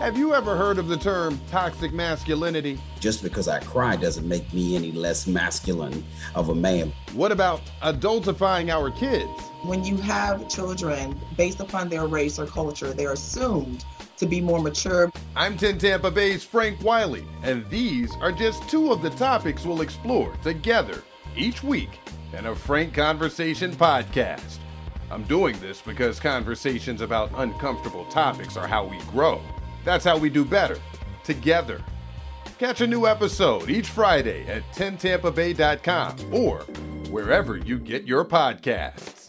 Have you ever heard of the term toxic masculinity? Just because I cry doesn't make me any less masculine of a man. What about adultifying our kids? When you have children, based upon their race or culture, they're assumed to be more mature. I'm 10 Tampa Bay's Frank Wiley, and these are just two of the topics we'll explore together each week in a Frank Conversation podcast. I'm doing this because conversations about uncomfortable topics are how we grow. That's how we do better, together. Catch a new episode each Friday at 10tampabay.com or wherever you get your podcasts.